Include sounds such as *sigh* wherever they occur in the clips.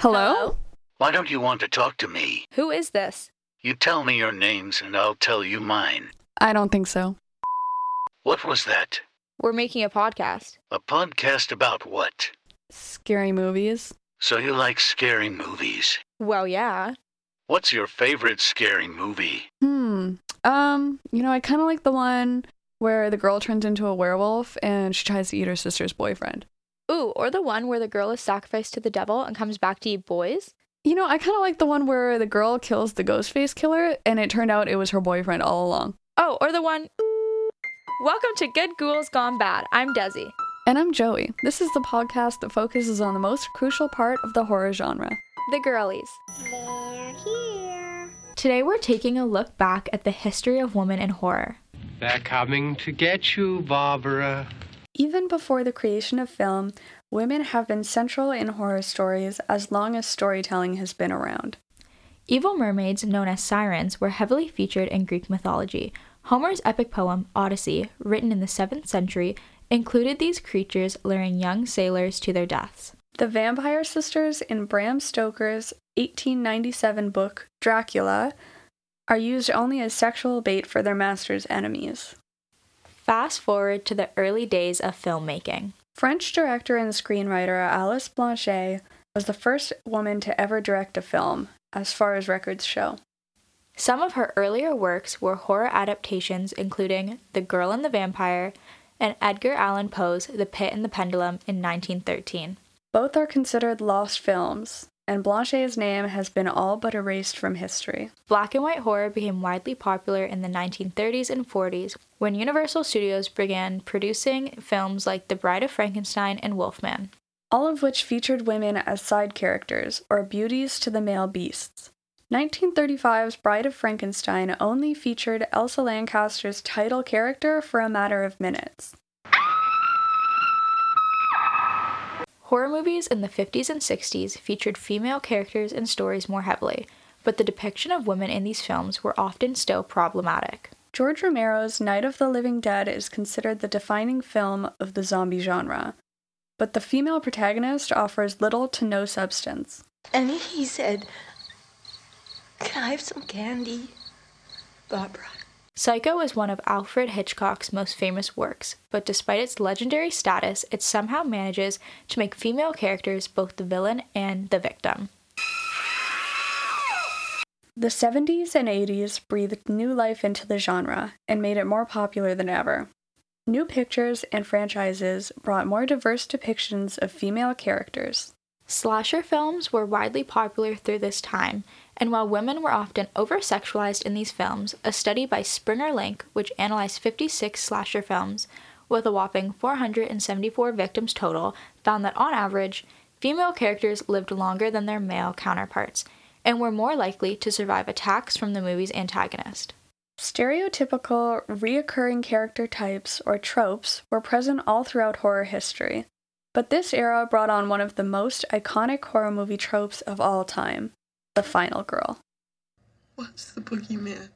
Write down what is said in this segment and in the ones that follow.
Hello? Why don't you want to talk to me? Who is this? You tell me your names and I'll tell you mine. I don't think so. What was that? We're making a podcast. A podcast about what? Scary movies. So you like scary movies. Well, yeah. What's your favorite scary movie? Hmm. Um, you know, I kind of like the one where the girl turns into a werewolf and she tries to eat her sister's boyfriend. Ooh, or the one where the girl is sacrificed to the devil and comes back to eat boys? You know, I kind of like the one where the girl kills the ghost face killer and it turned out it was her boyfriend all along. Oh, or the one. Welcome to Good Ghouls Gone Bad. I'm Desi. And I'm Joey. This is the podcast that focuses on the most crucial part of the horror genre. The girlies. They're here. Today we're taking a look back at the history of women in horror. They're coming to get you, Barbara. Even before the creation of film, women have been central in horror stories as long as storytelling has been around. Evil mermaids, known as sirens, were heavily featured in Greek mythology. Homer's epic poem, Odyssey, written in the 7th century, included these creatures luring young sailors to their deaths. The vampire sisters in Bram Stoker's 1897 book, Dracula, are used only as sexual bait for their master's enemies. Fast forward to the early days of filmmaking. French director and screenwriter Alice Blaché was the first woman to ever direct a film, as far as records show. Some of her earlier works were horror adaptations, including The Girl and the Vampire and Edgar Allan Poe's The Pit and the Pendulum in 1913. Both are considered lost films, and Blaché's name has been all but erased from history. Black and white horror became widely popular in the 1930s and 40s when Universal Studios began producing films like The Bride of Frankenstein and Wolfman. All of which featured women as side characters, or beauties to the male beasts. 1935's Bride of Frankenstein only featured Elsa Lanchester's title character for a matter of minutes. Horror movies in the 50s and 60s featured female characters and stories more heavily, but the depiction of women in these films were often still problematic. George Romero's Night of the Living Dead is considered the defining film of the zombie genre, but the female protagonist offers little to no substance. And he said, Can I have some candy? Barbara. Psycho is one of Alfred Hitchcock's most famous works, but despite its legendary status, it somehow manages to make female characters both the villain and the victim. The 70s and 80s breathed new life into the genre and made it more popular than ever. New pictures and franchises brought more diverse depictions of female characters. Slasher films were widely popular through this time, and while women were often over sexualized in these films, a study by Springer Link, which analyzed 56 slasher films with a whopping 474 victims total, found that on average, female characters lived longer than their male counterparts and were more likely to survive attacks from the movie's antagonist. Stereotypical, reoccurring character types, or tropes, were present all throughout horror history, but this era brought on one of the most iconic horror movie tropes of all time the final girl. What's the boogeyman?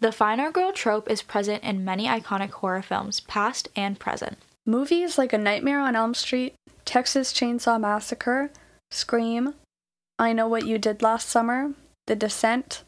The final girl trope is present in many iconic horror films, past and present. Movies like A Nightmare on Elm Street, Texas Chainsaw Massacre, Scream, I Know What You Did Last Summer, The Descent,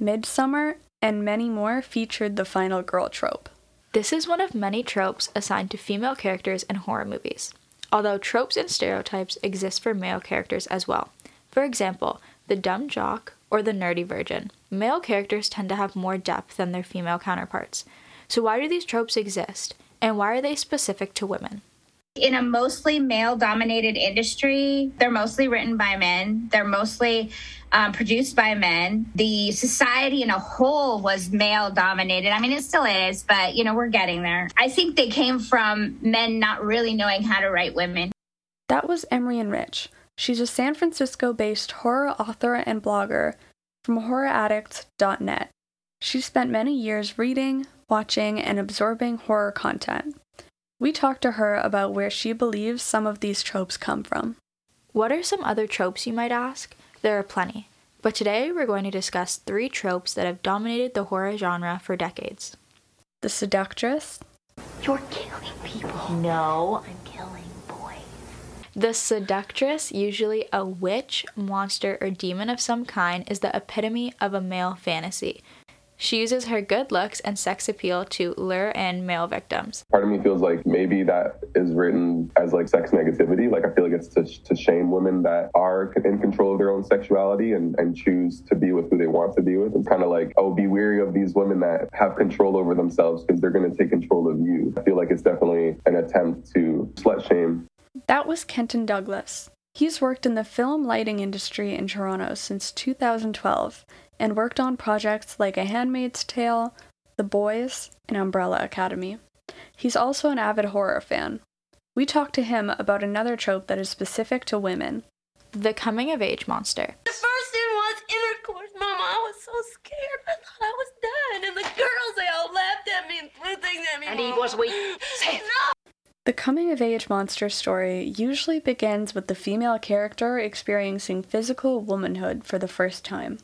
Midsommar, and many more featured the final girl trope. This is one of many tropes assigned to female characters in horror movies, although tropes and stereotypes exist for male characters as well. For example, the dumb jock or the nerdy virgin. Male characters tend to have more depth than their female counterparts. So, why do these tropes exist, and why are they specific to women? In a mostly male dominated industry, they're mostly written by men. They're mostly um, produced by men. The society in a whole was male dominated. I mean, it still is, but you know, we're getting there. I think they came from men not really knowing how to write women. That was Emerian Rich. She's a San Francisco based horror author and blogger from horroraddict.net. She spent many years reading, watching, and absorbing horror content. We talked to her about where she believes some of these tropes come from. What are some other tropes, you might ask? There are plenty. But today we're going to discuss three tropes that have dominated the horror genre for decades The seductress, You're killing people. No, I'm killing boys. The seductress, usually a witch, monster, or demon of some kind, is the epitome of a male fantasy. She uses her good looks and sex appeal to lure in male victims. Part of me feels like maybe that is written as like sex negativity. Like I feel like it's to, to shame women that are in control of their own sexuality and, and choose to be with who they want to be with. It's kind of like, oh, be weary of these women that have control over themselves because they're going to take control of you. I feel like it's definitely an attempt to slut shame. That was Kenton Douglas. He's worked in the film lighting industry in Toronto since 2012 and worked on projects like A Handmaid's Tale, The Boys, and Umbrella Academy. He's also an avid horror fan. We talked to him about another trope that is specific to women the coming of age monster. The first thing was intercourse, Mama. I was so scared. I thought I was done. And the girls, they all laughed at me and threw things at me. And he was weak. *laughs* Say no. The coming of age monster story usually begins with the female character experiencing physical womanhood for the first time.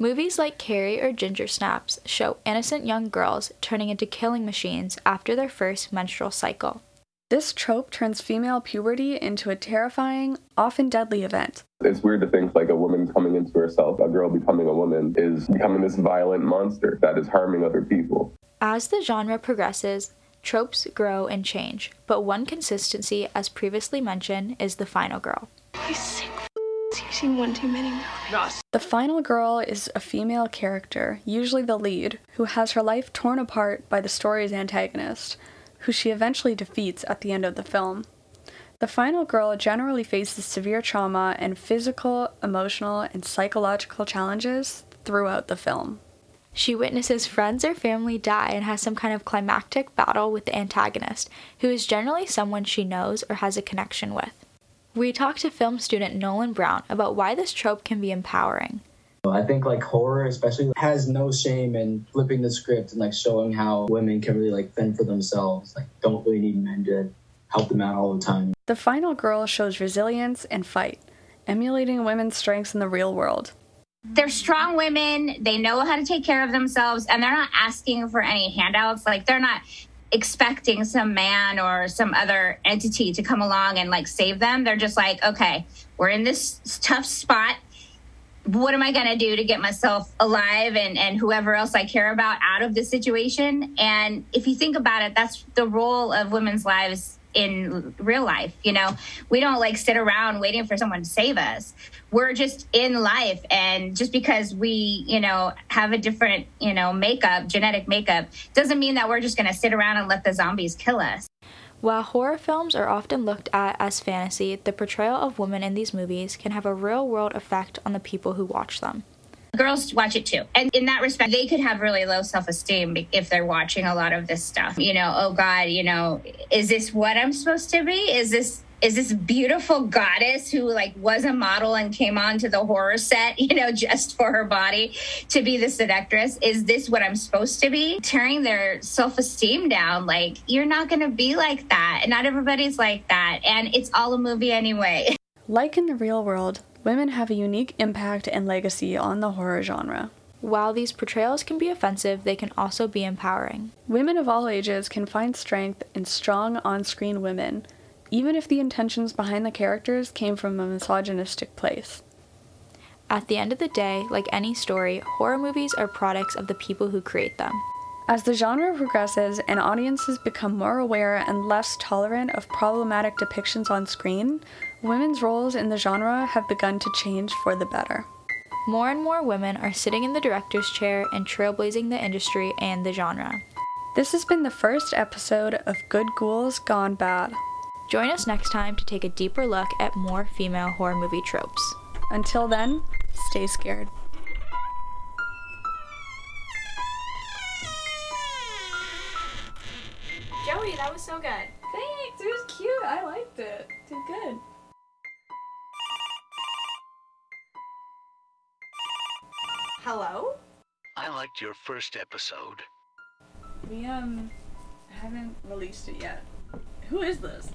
Movies like Carrie or Ginger Snaps show innocent young girls turning into killing machines after their first menstrual cycle. This trope turns female puberty into a terrifying, often deadly event. It's weird to think like a woman coming into herself, a girl becoming a woman, is becoming this violent monster that is harming other people. As the genre progresses, tropes grow and change, but one consistency, as previously mentioned, is the final girl. He's sick. You've seen one too many now. The final girl is a female character, usually the lead, who has her life torn apart by the story's antagonist, who she eventually defeats at the end of the film. The final girl generally faces severe trauma and physical, emotional, and psychological challenges throughout the film. She witnesses friends or family die and has some kind of climactic battle with the antagonist, who is generally someone she knows or has a connection with. We talked to film student Nolan Brown about why this trope can be empowering. I think like horror especially has no shame in flipping the script and like showing how women can really like fend for themselves, like don't really need men to help them out all the time. The final girl shows resilience and fight, emulating women's strengths in the real world. They're strong women. They know how to take care of themselves, and they're not asking for any handouts. Like they're not expecting some man or some other entity to come along and like save them. They're just like, okay, we're in this tough spot. What am I going to do to get myself alive and, and whoever else I care about out of this situation? And if you think about it, that's the role of women's lives in real life. You know, we don't like sit around waiting for someone to save us. We're just in life. And just because we, you know, have a different, you know, makeup, genetic makeup, doesn't mean that we're just going to sit around and let the zombies kill us. While horror films are often looked at as fantasy, the portrayal of women in these movies can have a real world effect on the people who watch them girls watch it too. And in that respect, they could have really low self esteem if they're watching a lot of this stuff. You know, oh God, you know, is this what I'm supposed to be? Is this is this beautiful goddess who like was a model and came onto the horror set *laughs* you know just for her body to be the seductress is this what i'm supposed to be tearing their self-esteem down like you're not going to be like that and not everybody's like that and it's all a movie anyway *laughs* like in the real world women have a unique impact and legacy on the horror genre. While these portrayals can be offensive, they can also be empowering. Women of all ages can find strength in strong on screen women, even if the intentions behind the characters came from a misogynistic place. At the end of the day, like any story, horror movies are products of the people who create them. As the genre progresses and audiences become more aware and less tolerant of problematic depictions on screen, women's roles in the genre have begun to change for the better. More and more women are sitting in the director's chair and trailblazing the industry and the genre. This has been the first episode of Good Ghouls Gone Bad. Join us next time to take a deeper look at more female horror movie tropes. Until then, stay scared. Joey, that was so good. Thanks. It was cute. I liked it. Did good. Hello? I liked your first episode. We um haven't released it yet. Who is this?